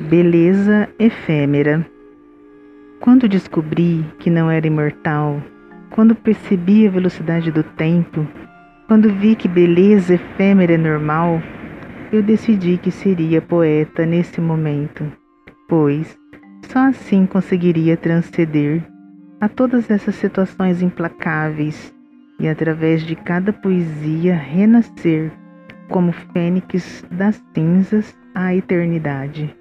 Beleza efêmera. Quando descobri que não era imortal, quando percebi a velocidade do tempo, quando vi que beleza efêmera é normal, eu decidi que seria poeta nesse momento, pois só assim conseguiria transcender a todas essas situações implacáveis e, através de cada poesia, renascer como fênix das cinzas à eternidade.